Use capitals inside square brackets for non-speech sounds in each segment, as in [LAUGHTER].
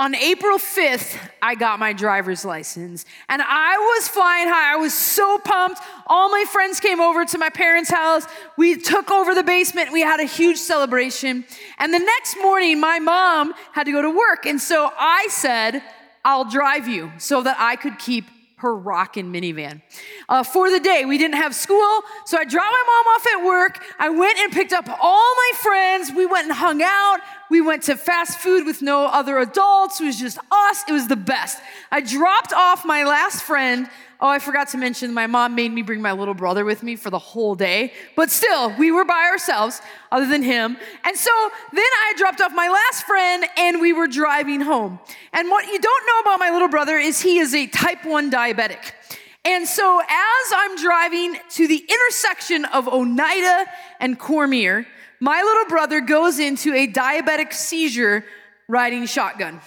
on April 5th, I got my driver's license and I was flying high. I was so pumped. All my friends came over to my parents' house. We took over the basement. We had a huge celebration. And the next morning, my mom had to go to work. And so I said, I'll drive you so that I could keep her rockin' minivan. Uh, for the day, we didn't have school, so I dropped my mom off at work. I went and picked up all my friends. We went and hung out. We went to fast food with no other adults. It was just us. It was the best. I dropped off my last friend. Oh, I forgot to mention my mom made me bring my little brother with me for the whole day. But still, we were by ourselves other than him. And so then I dropped off my last friend and we were driving home. And what you don't know about my little brother is he is a type 1 diabetic. And so as I'm driving to the intersection of Oneida and Cormier, my little brother goes into a diabetic seizure riding shotgun.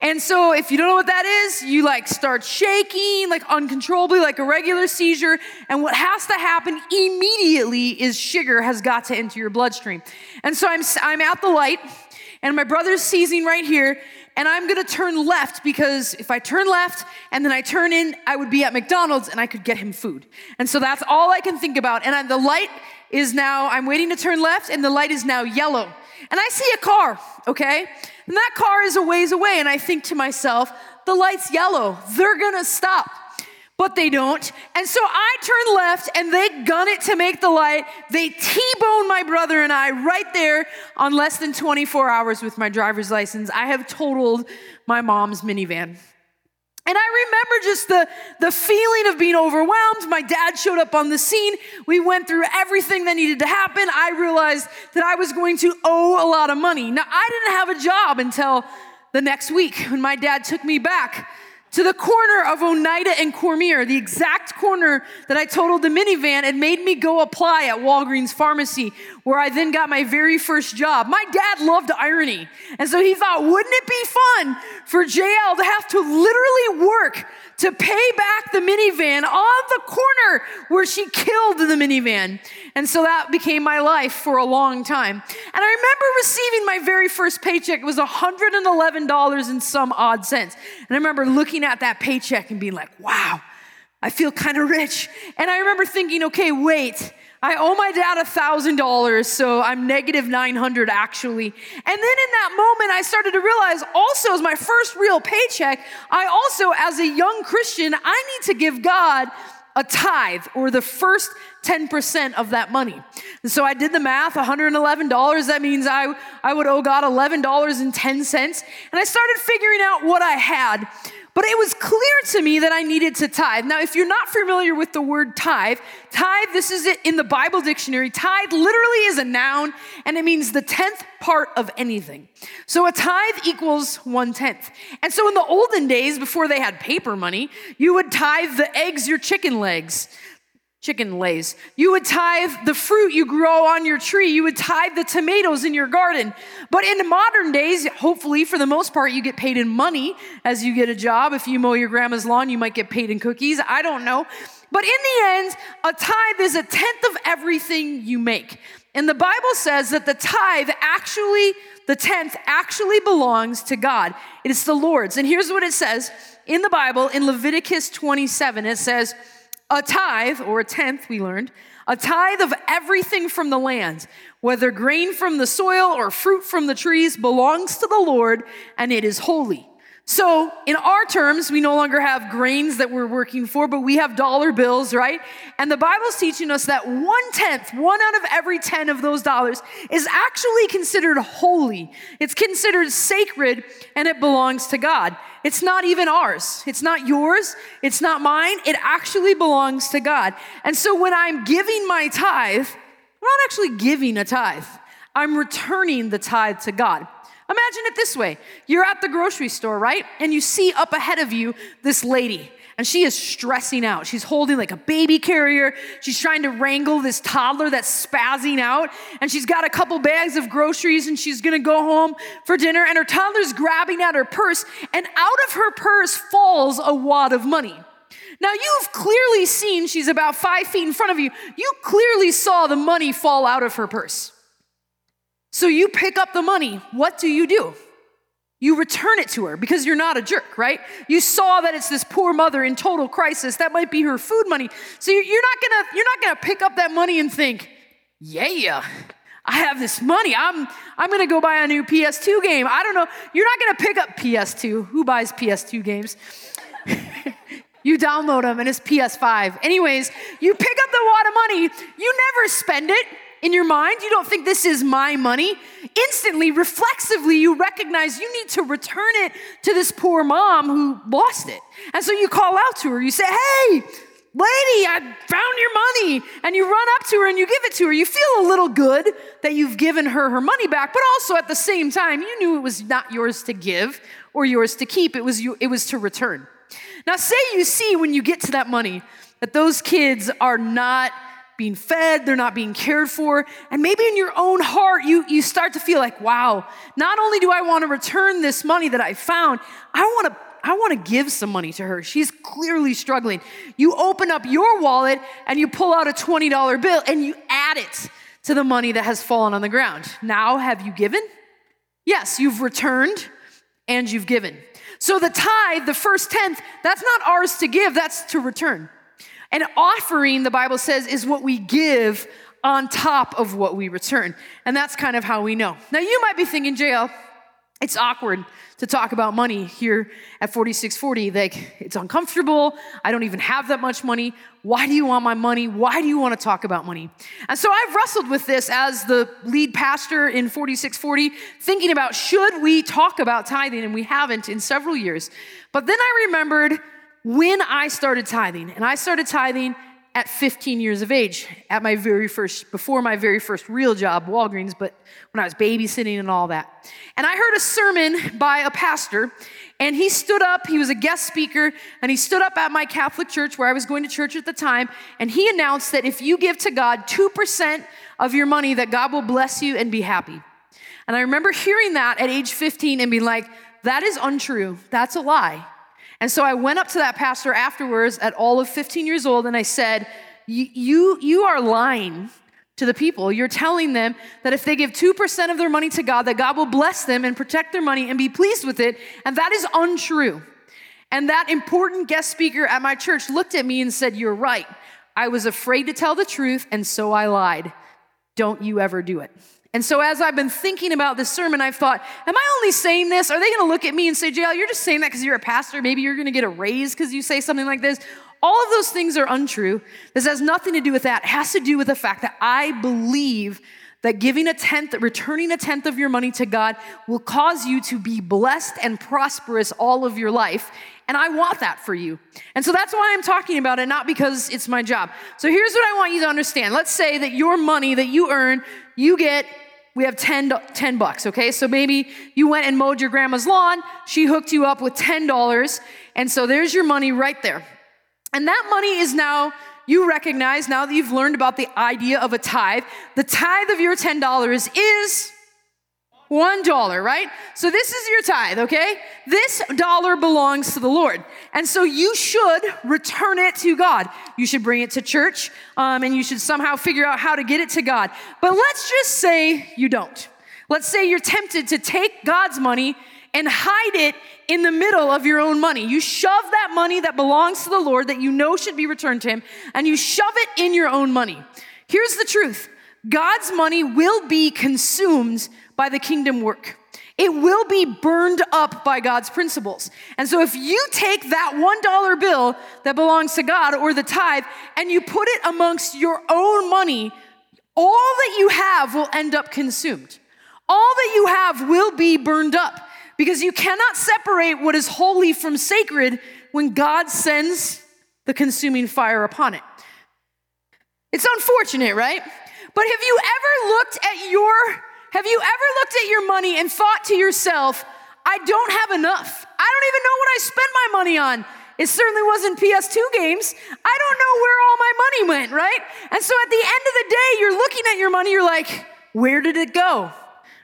And so, if you don't know what that is, you like start shaking like uncontrollably, like a regular seizure. And what has to happen immediately is sugar has got to enter your bloodstream. And so, I'm, I'm at the light, and my brother's seizing right here, and I'm gonna turn left because if I turn left and then I turn in, I would be at McDonald's and I could get him food. And so, that's all I can think about. And I, the light is now, I'm waiting to turn left, and the light is now yellow. And I see a car, okay? And that car is a ways away, and I think to myself, the light's yellow. They're gonna stop. But they don't. And so I turn left and they gun it to make the light. They T bone my brother and I right there on less than 24 hours with my driver's license. I have totaled my mom's minivan. And I remember just the, the feeling of being overwhelmed. My dad showed up on the scene. We went through everything that needed to happen. I realized that I was going to owe a lot of money. Now, I didn't have a job until the next week when my dad took me back to the corner of Oneida and Cormier, the exact corner that I totaled the minivan and made me go apply at Walgreens Pharmacy, where I then got my very first job. My dad loved irony. And so he thought, wouldn't it be fun for JL to have to literally work to pay back the minivan on the corner where she killed the minivan. And so that became my life for a long time. And I remember receiving my very first paycheck. It was $111 and some odd cents. And I remember looking at that paycheck and being like, wow, I feel kind of rich. And I remember thinking, okay, wait. I owe my dad a thousand dollars, so I'm negative 900 actually. And then in that moment, I started to realize also as my first real paycheck, I also, as a young Christian, I need to give God a tithe or the first 10% of that money. And so I did the math $111. That means I, I would owe God $11.10. And I started figuring out what I had. But it was clear to me that I needed to tithe. Now, if you're not familiar with the word tithe, tithe, this is it in the Bible dictionary. Tithe literally is a noun and it means the tenth part of anything. So a tithe equals one tenth. And so in the olden days, before they had paper money, you would tithe the eggs your chicken legs chicken lays. You would tithe the fruit you grow on your tree. You would tithe the tomatoes in your garden. But in modern days, hopefully, for the most part, you get paid in money as you get a job. If you mow your grandma's lawn, you might get paid in cookies. I don't know. But in the end, a tithe is a tenth of everything you make. And the Bible says that the tithe actually, the tenth actually belongs to God. It is the Lord's. And here's what it says in the Bible in Leviticus 27 it says, a tithe, or a tenth, we learned, a tithe of everything from the land, whether grain from the soil or fruit from the trees, belongs to the Lord, and it is holy. So, in our terms, we no longer have grains that we're working for, but we have dollar bills, right? And the Bible's teaching us that one tenth, one out of every 10 of those dollars, is actually considered holy. It's considered sacred, and it belongs to God. It's not even ours. It's not yours. It's not mine. It actually belongs to God. And so, when I'm giving my tithe, I'm not actually giving a tithe, I'm returning the tithe to God. Imagine it this way you're at the grocery store, right? And you see up ahead of you this lady. And she is stressing out. She's holding like a baby carrier. She's trying to wrangle this toddler that's spazzing out. And she's got a couple bags of groceries and she's gonna go home for dinner. And her toddler's grabbing at her purse. And out of her purse falls a wad of money. Now, you've clearly seen she's about five feet in front of you. You clearly saw the money fall out of her purse. So you pick up the money. What do you do? you return it to her because you're not a jerk, right? You saw that it's this poor mother in total crisis. That might be her food money. So you're not gonna you're not gonna pick up that money and think, yeah, I have this money. I'm I'm gonna go buy a new PS2 game. I don't know. You're not gonna pick up PS2. Who buys PS2 games? [LAUGHS] you download them and it's PS5. Anyways, you pick up the wad of money. You never spend it in your mind. You don't think this is my money. Instantly, reflexively, you recognize you need to return it to this poor mom who lost it. And so you call out to her. You say, Hey, lady, I found your money. And you run up to her and you give it to her. You feel a little good that you've given her her money back, but also at the same time, you knew it was not yours to give or yours to keep. It was, you, it was to return. Now, say you see when you get to that money that those kids are not being fed, they're not being cared for. And maybe in your own heart, you, you start to feel like, wow, not only do I want to return this money that I found, I want to. I want to give some money to her. She's clearly struggling. You open up your wallet and you pull out a $20 bill and you add it to the money that has fallen on the ground. Now, have you given? Yes, you've returned and you've given. So the tithe, the first tenth, that's not ours to give, that's to return. An offering, the Bible says, is what we give on top of what we return. And that's kind of how we know. Now, you might be thinking, JL, it's awkward to talk about money here at 4640. Like, it's uncomfortable. I don't even have that much money. Why do you want my money? Why do you want to talk about money? And so I've wrestled with this as the lead pastor in 4640, thinking about should we talk about tithing? And we haven't in several years. But then I remembered when I started tithing, and I started tithing at 15 years of age, at my very first, before my very first real job, Walgreens, but when I was babysitting and all that. And I heard a sermon by a pastor, and he stood up, he was a guest speaker, and he stood up at my Catholic church where I was going to church at the time, and he announced that if you give to God 2% of your money, that God will bless you and be happy. And I remember hearing that at age 15 and being like, that is untrue. That's a lie. And so I went up to that pastor afterwards at all of 15 years old and I said, You, you are lying to the people. You're telling them that if they give 2% of their money to God, that God will bless them and protect their money and be pleased with it. And that is untrue. And that important guest speaker at my church looked at me and said, You're right. I was afraid to tell the truth, and so I lied. Don't you ever do it. And so, as I've been thinking about this sermon, I've thought, am I only saying this? Are they going to look at me and say, JL, you're just saying that because you're a pastor? Maybe you're going to get a raise because you say something like this? All of those things are untrue. This has nothing to do with that. It has to do with the fact that I believe that giving a tenth, returning a tenth of your money to God will cause you to be blessed and prosperous all of your life. And I want that for you. And so that's why I'm talking about it, not because it's my job. So here's what I want you to understand. Let's say that your money that you earn, you get we have 10, 10 bucks, okay? So maybe you went and mowed your grandma's lawn, she hooked you up with $10, and so there's your money right there. And that money is now, you recognize now that you've learned about the idea of a tithe, the tithe of your $10 is one dollar, right? So this is your tithe, okay? This dollar belongs to the Lord. And so you should return it to God. You should bring it to church, um, and you should somehow figure out how to get it to God. But let's just say you don't. Let's say you're tempted to take God's money and hide it in the middle of your own money. You shove that money that belongs to the Lord that you know should be returned to Him, and you shove it in your own money. Here's the truth God's money will be consumed by the kingdom work. It will be burned up by God's principles. And so if you take that $1 bill that belongs to God or the tithe and you put it amongst your own money, all that you have will end up consumed. All that you have will be burned up because you cannot separate what is holy from sacred when God sends the consuming fire upon it. It's unfortunate, right? But have you ever looked at your have you ever looked at your money and thought to yourself, I don't have enough. I don't even know what I spend my money on. It certainly wasn't PS2 games. I don't know where all my money went, right? And so at the end of the day, you're looking at your money, you're like, where did it go?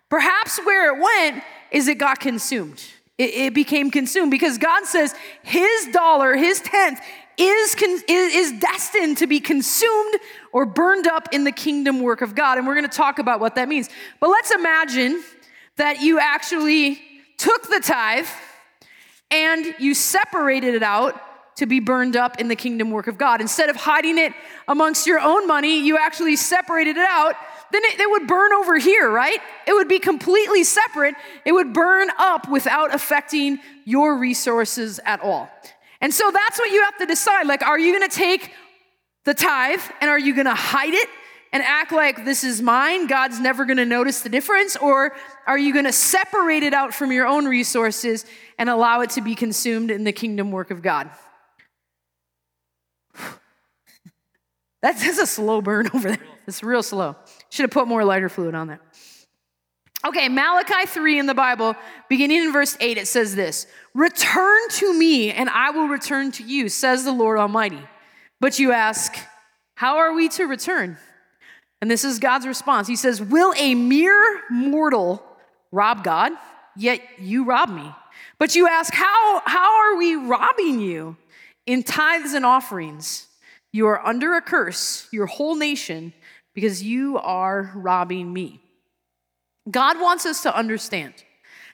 Perhaps where it went is it got consumed. It, it became consumed because God says his dollar, his tenth, is, is destined to be consumed or burned up in the kingdom work of God. And we're going to talk about what that means. But let's imagine that you actually took the tithe and you separated it out to be burned up in the kingdom work of God. Instead of hiding it amongst your own money, you actually separated it out. Then it, it, would burn over here, right? It would be completely separate. It would burn up without affecting your resources at all. And so that's what you have to decide. Like, are you gonna take the tithe and are you gonna hide it and act like this is mine? God's never gonna notice the difference? Or are you gonna separate it out from your own resources and allow it to be consumed in the kingdom work of God? [SIGHS] That's, that's a slow burn [LAUGHS] over there. It's real slow. Should have put more lighter fluid on that. Okay, Malachi 3 in the Bible, beginning in verse 8, it says this Return to me, and I will return to you, says the Lord Almighty. But you ask, How are we to return? And this is God's response. He says, Will a mere mortal rob God? Yet you rob me. But you ask, How, how are we robbing you? In tithes and offerings. You are under a curse, your whole nation, because you are robbing me. God wants us to understand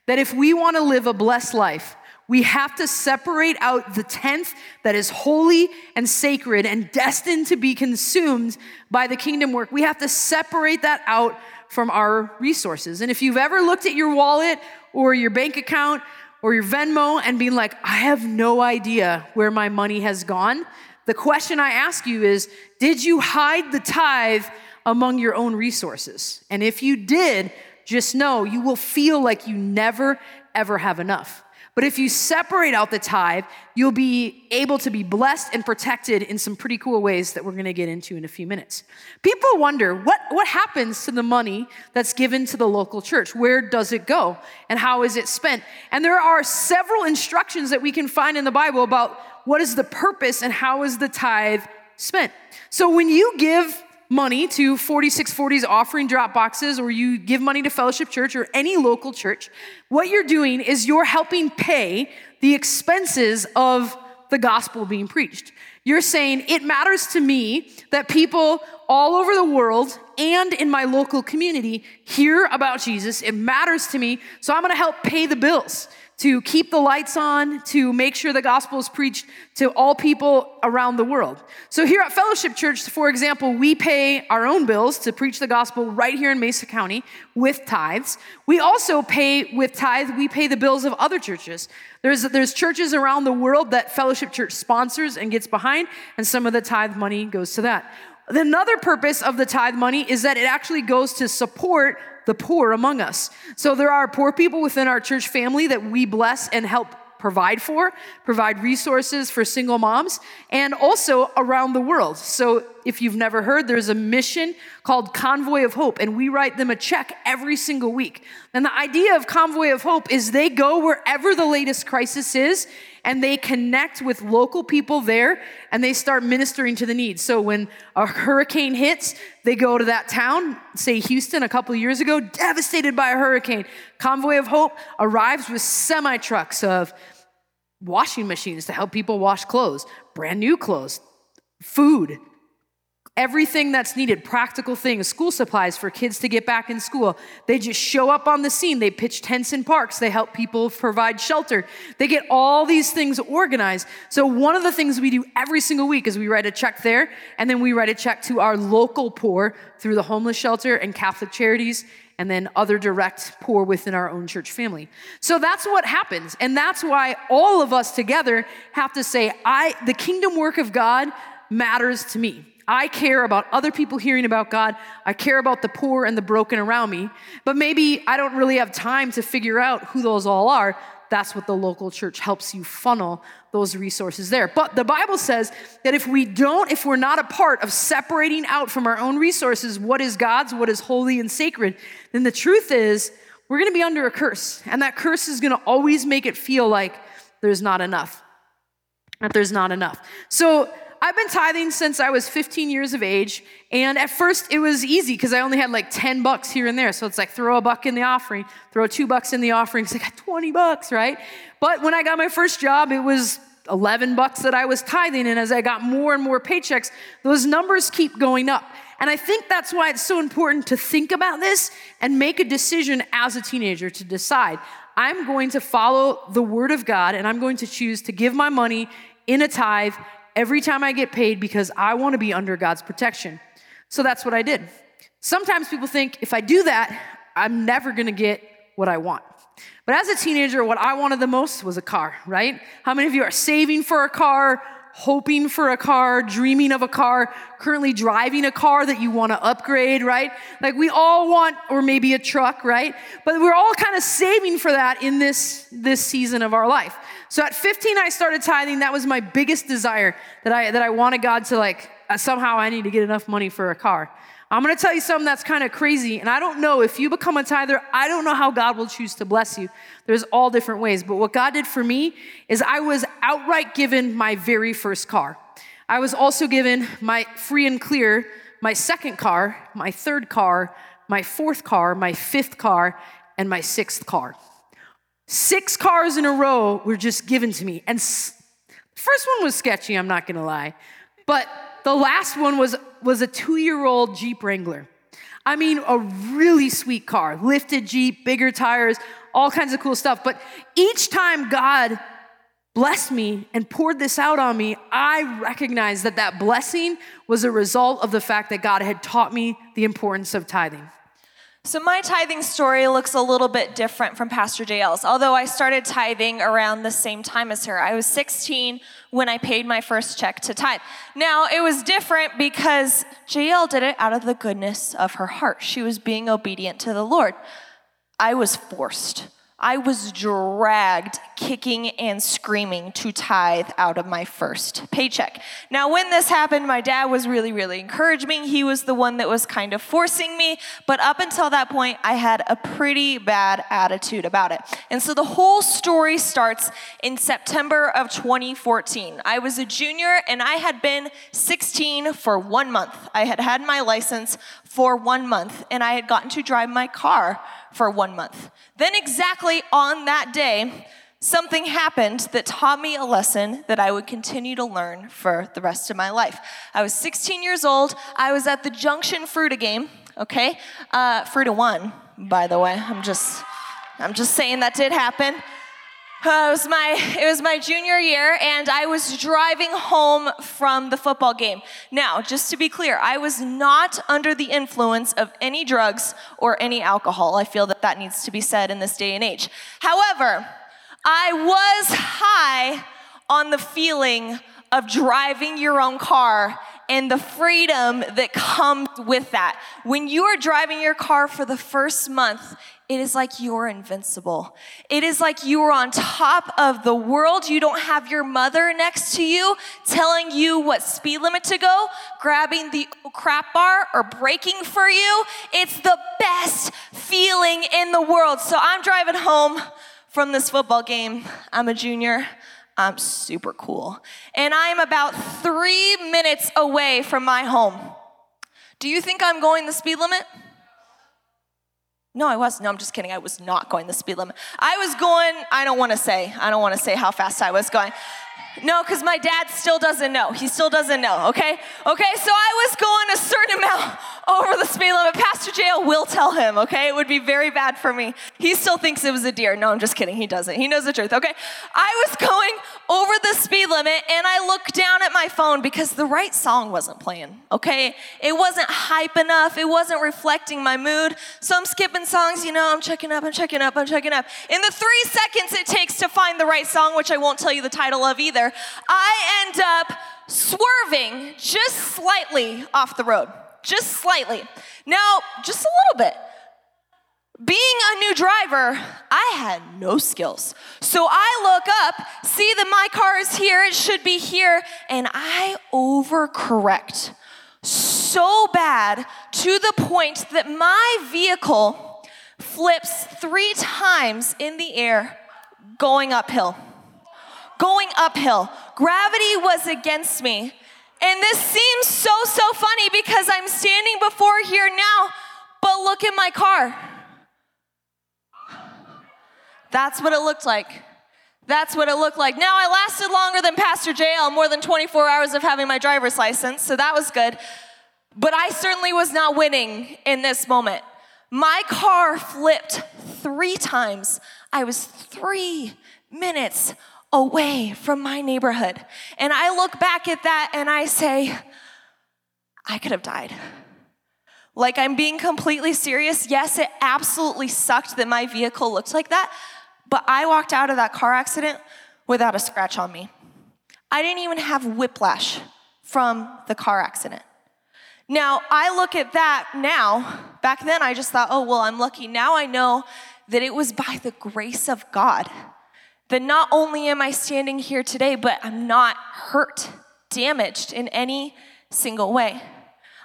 that if we want to live a blessed life, we have to separate out the tenth that is holy and sacred and destined to be consumed by the kingdom work. We have to separate that out from our resources. And if you've ever looked at your wallet or your bank account or your Venmo and been like, I have no idea where my money has gone, the question I ask you is Did you hide the tithe among your own resources? And if you did, just know you will feel like you never, ever have enough. But if you separate out the tithe, you'll be able to be blessed and protected in some pretty cool ways that we're gonna get into in a few minutes. People wonder what, what happens to the money that's given to the local church? Where does it go? And how is it spent? And there are several instructions that we can find in the Bible about what is the purpose and how is the tithe spent. So when you give money to 4640's offering drop boxes or you give money to Fellowship Church or any local church, what you're doing is you're helping pay the expenses of the gospel being preached. You're saying, it matters to me that people all over the world and in my local community hear about Jesus. It matters to me, so I'm gonna help pay the bills to keep the lights on, to make sure the gospel is preached to all people around the world. So, here at Fellowship Church, for example, we pay our own bills to preach the gospel right here in Mesa County with tithes. We also pay with tithe, we pay the bills of other churches. There's, there's churches around the world that Fellowship Church sponsors and gets behind, and some of the tithe money goes to that. Another purpose of the tithe money is that it actually goes to support the poor among us. So there are poor people within our church family that we bless and help provide for, provide resources for single moms, and also around the world. So, if you've never heard, there's a mission called Convoy of Hope, and we write them a check every single week. And the idea of Convoy of Hope is they go wherever the latest crisis is and they connect with local people there and they start ministering to the needs. So when a hurricane hits, they go to that town, say Houston a couple years ago, devastated by a hurricane. Convoy of Hope arrives with semi trucks of washing machines to help people wash clothes, brand new clothes, food, everything that's needed, practical things, school supplies for kids to get back in school. They just show up on the scene. They pitch tents in parks. They help people provide shelter. They get all these things organized. So, one of the things we do every single week is we write a check there, and then we write a check to our local poor through the homeless shelter and Catholic charities. And then other direct poor within our own church family. So that's what happens. And that's why all of us together have to say, I, the kingdom work of God matters to me. I care about other people hearing about God. I care about the poor and the broken around me. But maybe I don't really have time to figure out who those all are. That's what the local church helps you funnel those resources there. But the Bible says that if we don't, if we're not a part of separating out from our own resources what is God's, what is holy and sacred, then the truth is we're gonna be under a curse. And that curse is gonna always make it feel like there's not enough. That there's not enough. So I've been tithing since I was 15 years of age. And at first it was easy because I only had like 10 bucks here and there. So it's like throw a buck in the offering, throw two bucks in the offering. It's like 20 bucks, right? But when I got my first job, it was 11 bucks that I was tithing. And as I got more and more paychecks, those numbers keep going up. And I think that's why it's so important to think about this and make a decision as a teenager to decide I'm going to follow the word of God and I'm going to choose to give my money in a tithe every time I get paid because I want to be under God's protection. So that's what I did. Sometimes people think if I do that, I'm never going to get what I want. But as a teenager, what I wanted the most was a car, right? How many of you are saving for a car, hoping for a car, dreaming of a car, currently driving a car that you want to upgrade, right? Like we all want, or maybe a truck, right? But we're all kind of saving for that in this, this season of our life. So at 15, I started tithing. That was my biggest desire that I, that I wanted God to like, uh, somehow I need to get enough money for a car. I'm gonna tell you something that's kind of crazy, and I don't know if you become a tither, I don't know how God will choose to bless you. There's all different ways, but what God did for me is I was outright given my very first car. I was also given my free and clear, my second car, my third car, my fourth car, my fifth car, and my sixth car. Six cars in a row were just given to me. And the first one was sketchy, I'm not gonna lie. But the last one was, was a two year old Jeep Wrangler. I mean, a really sweet car, lifted Jeep, bigger tires, all kinds of cool stuff. But each time God blessed me and poured this out on me, I recognized that that blessing was a result of the fact that God had taught me the importance of tithing. So, my tithing story looks a little bit different from Pastor JL's, although I started tithing around the same time as her. I was 16 when I paid my first check to tithe. Now, it was different because JL did it out of the goodness of her heart. She was being obedient to the Lord. I was forced. I was dragged kicking and screaming to tithe out of my first paycheck. Now, when this happened, my dad was really, really encouraging. He was the one that was kind of forcing me. But up until that point, I had a pretty bad attitude about it. And so the whole story starts in September of 2014. I was a junior and I had been 16 for one month. I had had my license for one month and I had gotten to drive my car for one month. Then, exactly on that day, something happened that taught me a lesson that I would continue to learn for the rest of my life. I was 16 years old. I was at the Junction Fruita game, okay? Uh, Fruita won, by the way. I'm just, I'm just saying that did happen. Uh, it was my it was my junior year, and I was driving home from the football game. Now, just to be clear, I was not under the influence of any drugs or any alcohol. I feel that that needs to be said in this day and age. However, I was high on the feeling of driving your own car and the freedom that comes with that. When you are driving your car for the first month, it is like you're invincible. It is like you are on top of the world. You don't have your mother next to you telling you what speed limit to go, grabbing the crap bar, or braking for you. It's the best feeling in the world. So I'm driving home from this football game. I'm a junior. I'm super cool. And I'm about three minutes away from my home. Do you think I'm going the speed limit? No, I was. No, I'm just kidding. I was not going the speed limit. I was going, I don't want to say, I don't want to say how fast I was going. No, because my dad still doesn't know. He still doesn't know, okay? Okay, so I was going a certain amount [LAUGHS] over the speed limit. Pastor JL will tell him, okay? It would be very bad for me. He still thinks it was a deer. No, I'm just kidding. He doesn't. He knows the truth, okay? I was going over the speed limit and I looked down at my phone because the right song wasn't playing, okay? It wasn't hype enough. It wasn't reflecting my mood. So I'm skipping songs, you know, I'm checking up, I'm checking up, I'm checking up. In the three seconds it takes to find the right song, which I won't tell you the title of either, I end up swerving just slightly off the road just slightly. Now, just a little bit. Being a new driver, I had no skills. So I look up, see that my car is here, it should be here, and I overcorrect so bad to the point that my vehicle flips three times in the air going uphill. Going uphill. Gravity was against me. And this seems so, so funny because I'm standing before here now, but look at my car. That's what it looked like. That's what it looked like. Now, I lasted longer than Pastor JL, more than 24 hours of having my driver's license, so that was good. But I certainly was not winning in this moment. My car flipped three times. I was three minutes away from my neighborhood. And I look back at that and I say, I could have died. Like, I'm being completely serious. Yes, it absolutely sucked that my vehicle looked like that, but I walked out of that car accident without a scratch on me. I didn't even have whiplash from the car accident. Now, I look at that now. Back then, I just thought, oh, well, I'm lucky. Now I know that it was by the grace of God that not only am I standing here today, but I'm not hurt, damaged in any single way.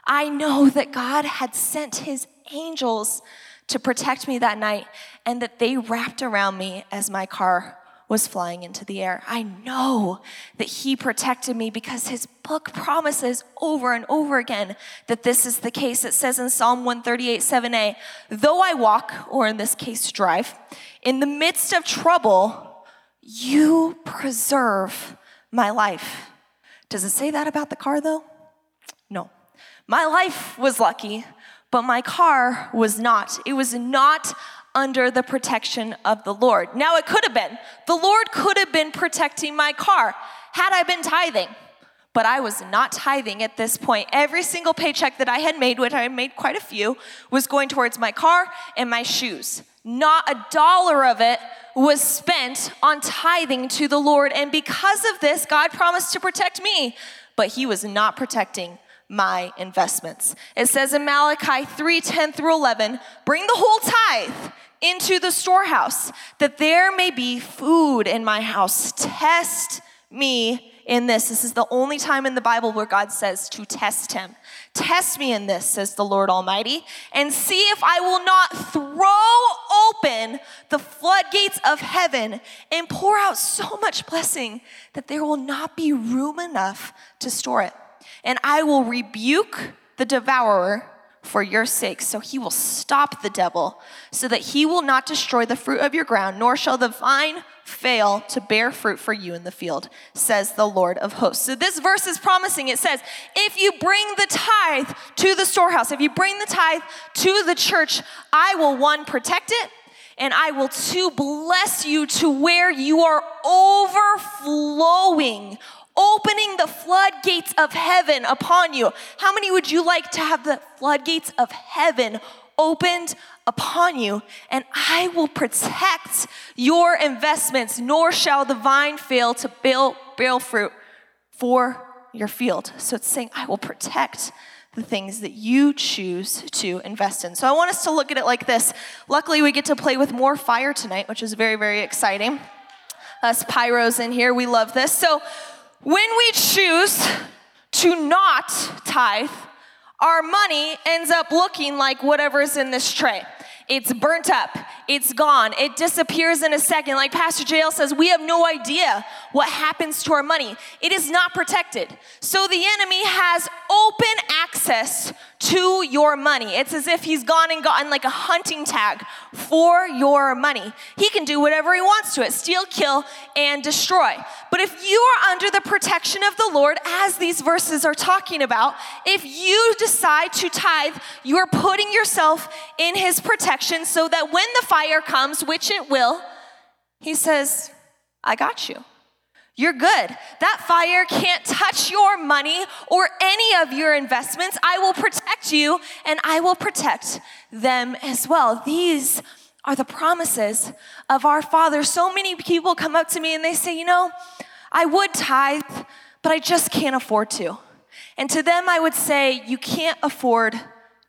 I know that God had sent his angels to protect me that night and that they wrapped around me as my car was flying into the air. I know that He protected me because His book promises over and over again that this is the case. It says in Psalm 138 7a, though I walk, or in this case, drive, in the midst of trouble, you preserve my life. Does it say that about the car though? No. My life was lucky, but my car was not. It was not under the protection of the Lord. Now, it could have been. The Lord could have been protecting my car had I been tithing. But I was not tithing at this point. Every single paycheck that I had made, which I made quite a few, was going towards my car and my shoes. Not a dollar of it was spent on tithing to the Lord. And because of this, God promised to protect me, but He was not protecting my investments. It says in Malachi 3 10 through 11, bring the whole tithe into the storehouse, that there may be food in my house. Test me in this. This is the only time in the Bible where God says to test him. Test me in this, says the Lord Almighty, and see if I will not throw open the floodgates of heaven and pour out so much blessing that there will not be room enough to store it. And I will rebuke the devourer for your sake. So he will stop the devil, so that he will not destroy the fruit of your ground, nor shall the vine fail to bear fruit for you in the field, says the Lord of hosts. So this verse is promising. It says, if you bring the tithe to the storehouse, if you bring the tithe to the church, I will one, protect it. And I will two, bless you to where you are overflowing opening the floodgates of heaven upon you. How many would you like to have the floodgates of heaven opened upon you? And I will protect your investments, nor shall the vine fail to bear, bear fruit for your field. So it's saying, I will protect the things that you choose to invest in. So I want us to look at it like this. Luckily, we get to play with more fire tonight, which is very, very exciting. Us pyros in here, we love this. So when we choose to not tithe, our money ends up looking like whatever's in this tray. It's burnt up. It's gone. It disappears in a second. Like Pastor JL says, we have no idea what happens to our money. It is not protected. So the enemy has open access to your money. It's as if he's gone and gotten like a hunting tag for your money. He can do whatever he wants to it steal, kill, and destroy. But if you are under the protection of the Lord, as these verses are talking about, if you decide to tithe, you are putting yourself in his protection so that when the fire comes, which it will, he says, I got you. You're good. That fire can't touch your money or any of your investments. I will protect you and I will protect them as well. These are the promises of our Father. So many people come up to me and they say, You know, I would tithe, but I just can't afford to. And to them, I would say, You can't afford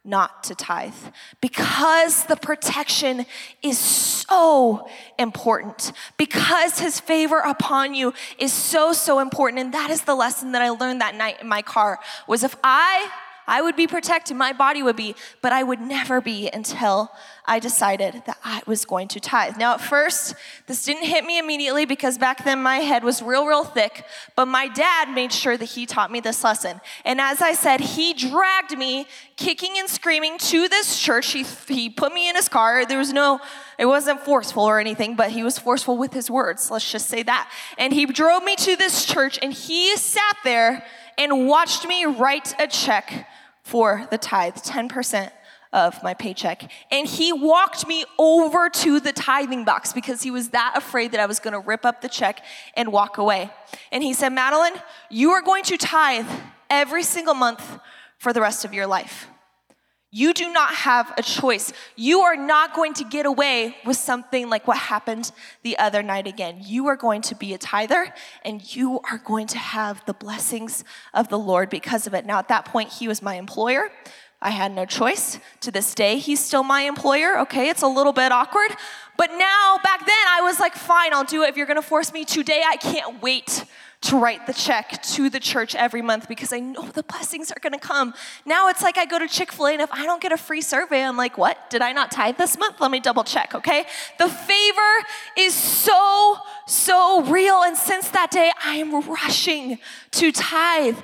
not to tithe. Because the protection is so important. Because his favor upon you is so so important. And that is the lesson that i learned that night in my car was if i I would be protected, my body would be, but I would never be until I decided that I was going to tithe. Now, at first, this didn't hit me immediately because back then my head was real, real thick, but my dad made sure that he taught me this lesson. And as I said, he dragged me kicking and screaming to this church. He, he put me in his car. There was no, it wasn't forceful or anything, but he was forceful with his words. Let's just say that. And he drove me to this church and he sat there and watched me write a check for the tithe, 10% of my paycheck. And he walked me over to the tithing box because he was that afraid that I was going to rip up the check and walk away. And he said, Madeline, you are going to tithe every single month for the rest of your life. You do not have a choice. You are not going to get away with something like what happened the other night again. You are going to be a tither and you are going to have the blessings of the Lord because of it. Now, at that point, he was my employer. I had no choice. To this day, he's still my employer. Okay, it's a little bit awkward. But now, back then, I was like, fine, I'll do it if you're gonna force me. Today, I can't wait to write the check to the church every month because I know the blessings are gonna come. Now it's like I go to Chick fil A and if I don't get a free survey, I'm like, what? Did I not tithe this month? Let me double check, okay? The favor is so, so real. And since that day, I am rushing to tithe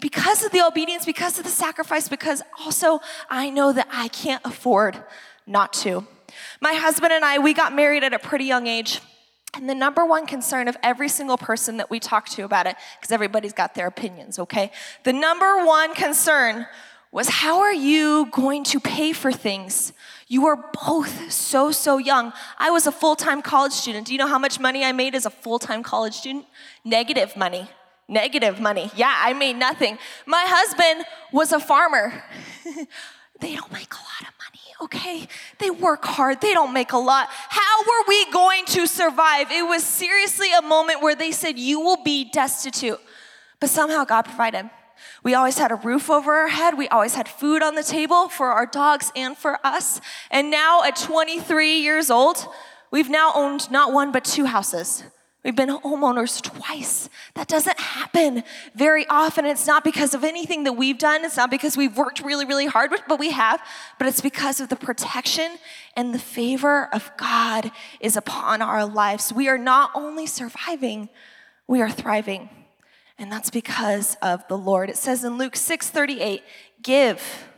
because of the obedience, because of the sacrifice, because also I know that I can't afford not to. My husband and I, we got married at a pretty young age. And the number one concern of every single person that we talk to about it, because everybody's got their opinions, okay? The number one concern was how are you going to pay for things? You are both so, so young. I was a full time college student. Do you know how much money I made as a full time college student? Negative money. Negative money. Yeah, I made nothing. My husband was a farmer. [LAUGHS] they don't make a lot of money okay, they work hard, they don't make a lot. How were we going to survive? It was seriously a moment where they said, You will be destitute. But somehow God provided. We always had a roof over our head. We always had food on the table for our dogs and for us. And now, at 23 years old, we've now owned not one but two houses. We've been homeowners twice. That doesn't happen very often. It's not because of anything that we've done. It's not because we've worked really, really hard, but we have. But it's because of the protection and the favor of God is upon our lives. We are not only surviving, we are thriving. And that's because of the Lord. It says in Luke 6 38, give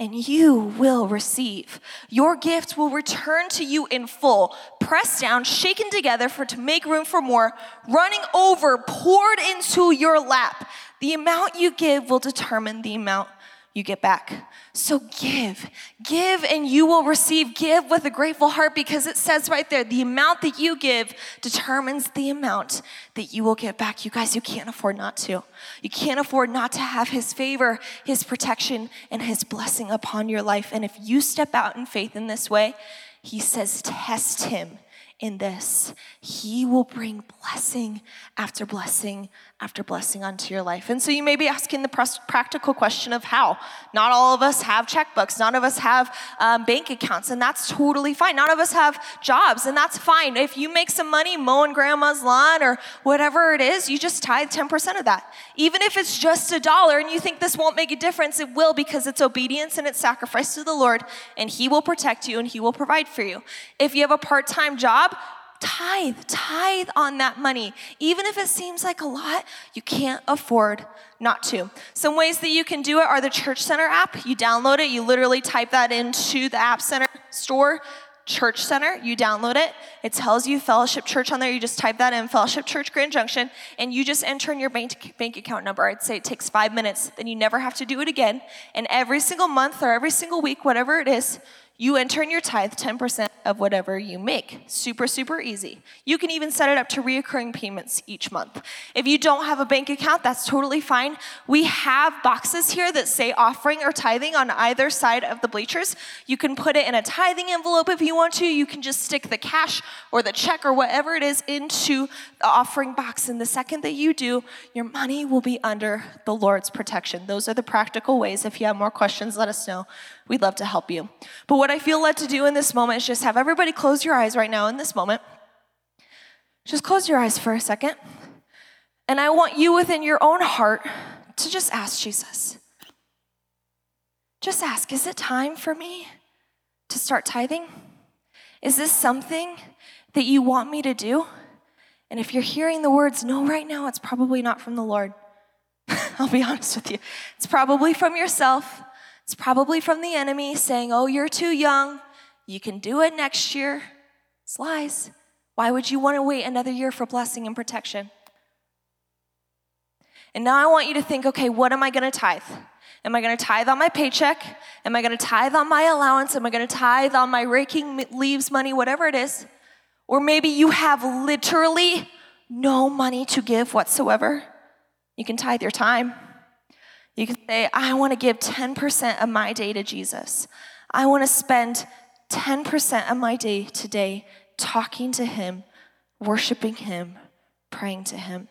and you will receive. Your gift will return to you in full, pressed down, shaken together for to make room for more, running over, poured into your lap. The amount you give will determine the amount you get back. So give, give, and you will receive. Give with a grateful heart because it says right there the amount that you give determines the amount that you will get back. You guys, you can't afford not to. You can't afford not to have His favor, His protection, and His blessing upon your life. And if you step out in faith in this way, He says, test Him in this. He will bring blessing after blessing after blessing onto your life. And so you may be asking the practical question of how. Not all of us have checkbooks, none of us have um, bank accounts, and that's totally fine. None of us have jobs, and that's fine. If you make some money mowing grandma's lawn or whatever it is, you just tithe 10% of that. Even if it's just a dollar and you think this won't make a difference, it will because it's obedience and it's sacrifice to the Lord, and He will protect you and He will provide for you. If you have a part time job, tithe, tithe on that money. Even if it seems like a lot, you can't afford not to. Some ways that you can do it are the Church Center app. You download it, you literally type that into the App Center store. Church Center, you download it. It tells you Fellowship Church on there. You just type that in, Fellowship Church Grand Junction, and you just enter in your bank, bank account number. I'd say it takes five minutes. Then you never have to do it again. And every single month or every single week, whatever it is, you enter in your tithe 10% of whatever you make. Super, super easy. You can even set it up to reoccurring payments each month. If you don't have a bank account, that's totally fine. We have boxes here that say offering or tithing on either side of the bleachers. You can put it in a tithing envelope if you want to. You can just stick the cash or the check or whatever it is into the offering box. And the second that you do, your money will be under the Lord's protection. Those are the practical ways. If you have more questions, let us know. We'd love to help you. But what I feel led to do in this moment is just have everybody close your eyes right now in this moment. Just close your eyes for a second. And I want you within your own heart to just ask Jesus. Just ask, is it time for me to start tithing? Is this something that you want me to do? And if you're hearing the words no right now, it's probably not from the Lord. [LAUGHS] I'll be honest with you. It's probably from yourself. It's probably from the enemy saying, Oh, you're too young. You can do it next year. It's lies. Why would you want to wait another year for blessing and protection? And now I want you to think okay, what am I going to tithe? Am I going to tithe on my paycheck? Am I going to tithe on my allowance? Am I going to tithe on my raking leaves money, whatever it is? Or maybe you have literally no money to give whatsoever. You can tithe your time. You can say, I want to give 10% of my day to Jesus. I want to spend 10% of my day today talking to Him, worshiping Him, praying to Him.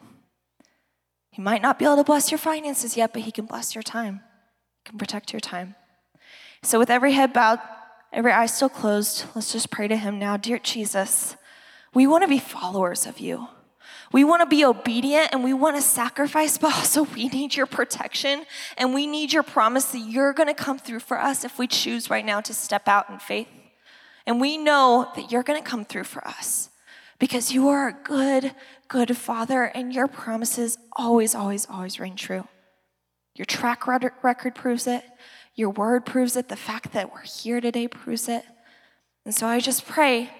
He might not be able to bless your finances yet, but He can bless your time, He can protect your time. So, with every head bowed, every eye still closed, let's just pray to Him now. Dear Jesus, we want to be followers of you. We want to be obedient and we want to sacrifice, but also we need your protection and we need your promise that you're going to come through for us if we choose right now to step out in faith. And we know that you're going to come through for us because you are a good, good Father and your promises always, always, always ring true. Your track record proves it, your word proves it, the fact that we're here today proves it. And so I just pray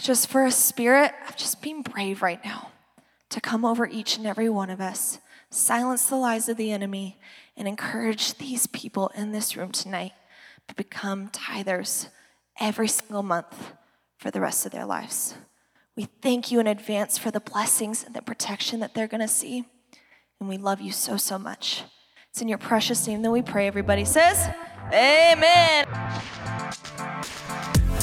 just for a spirit of just being brave right now to come over each and every one of us, silence the lies of the enemy, and encourage these people in this room tonight to become tithers every single month for the rest of their lives. We thank you in advance for the blessings and the protection that they're going to see. And we love you so, so much. It's in your precious name that we pray. Everybody says, Amen.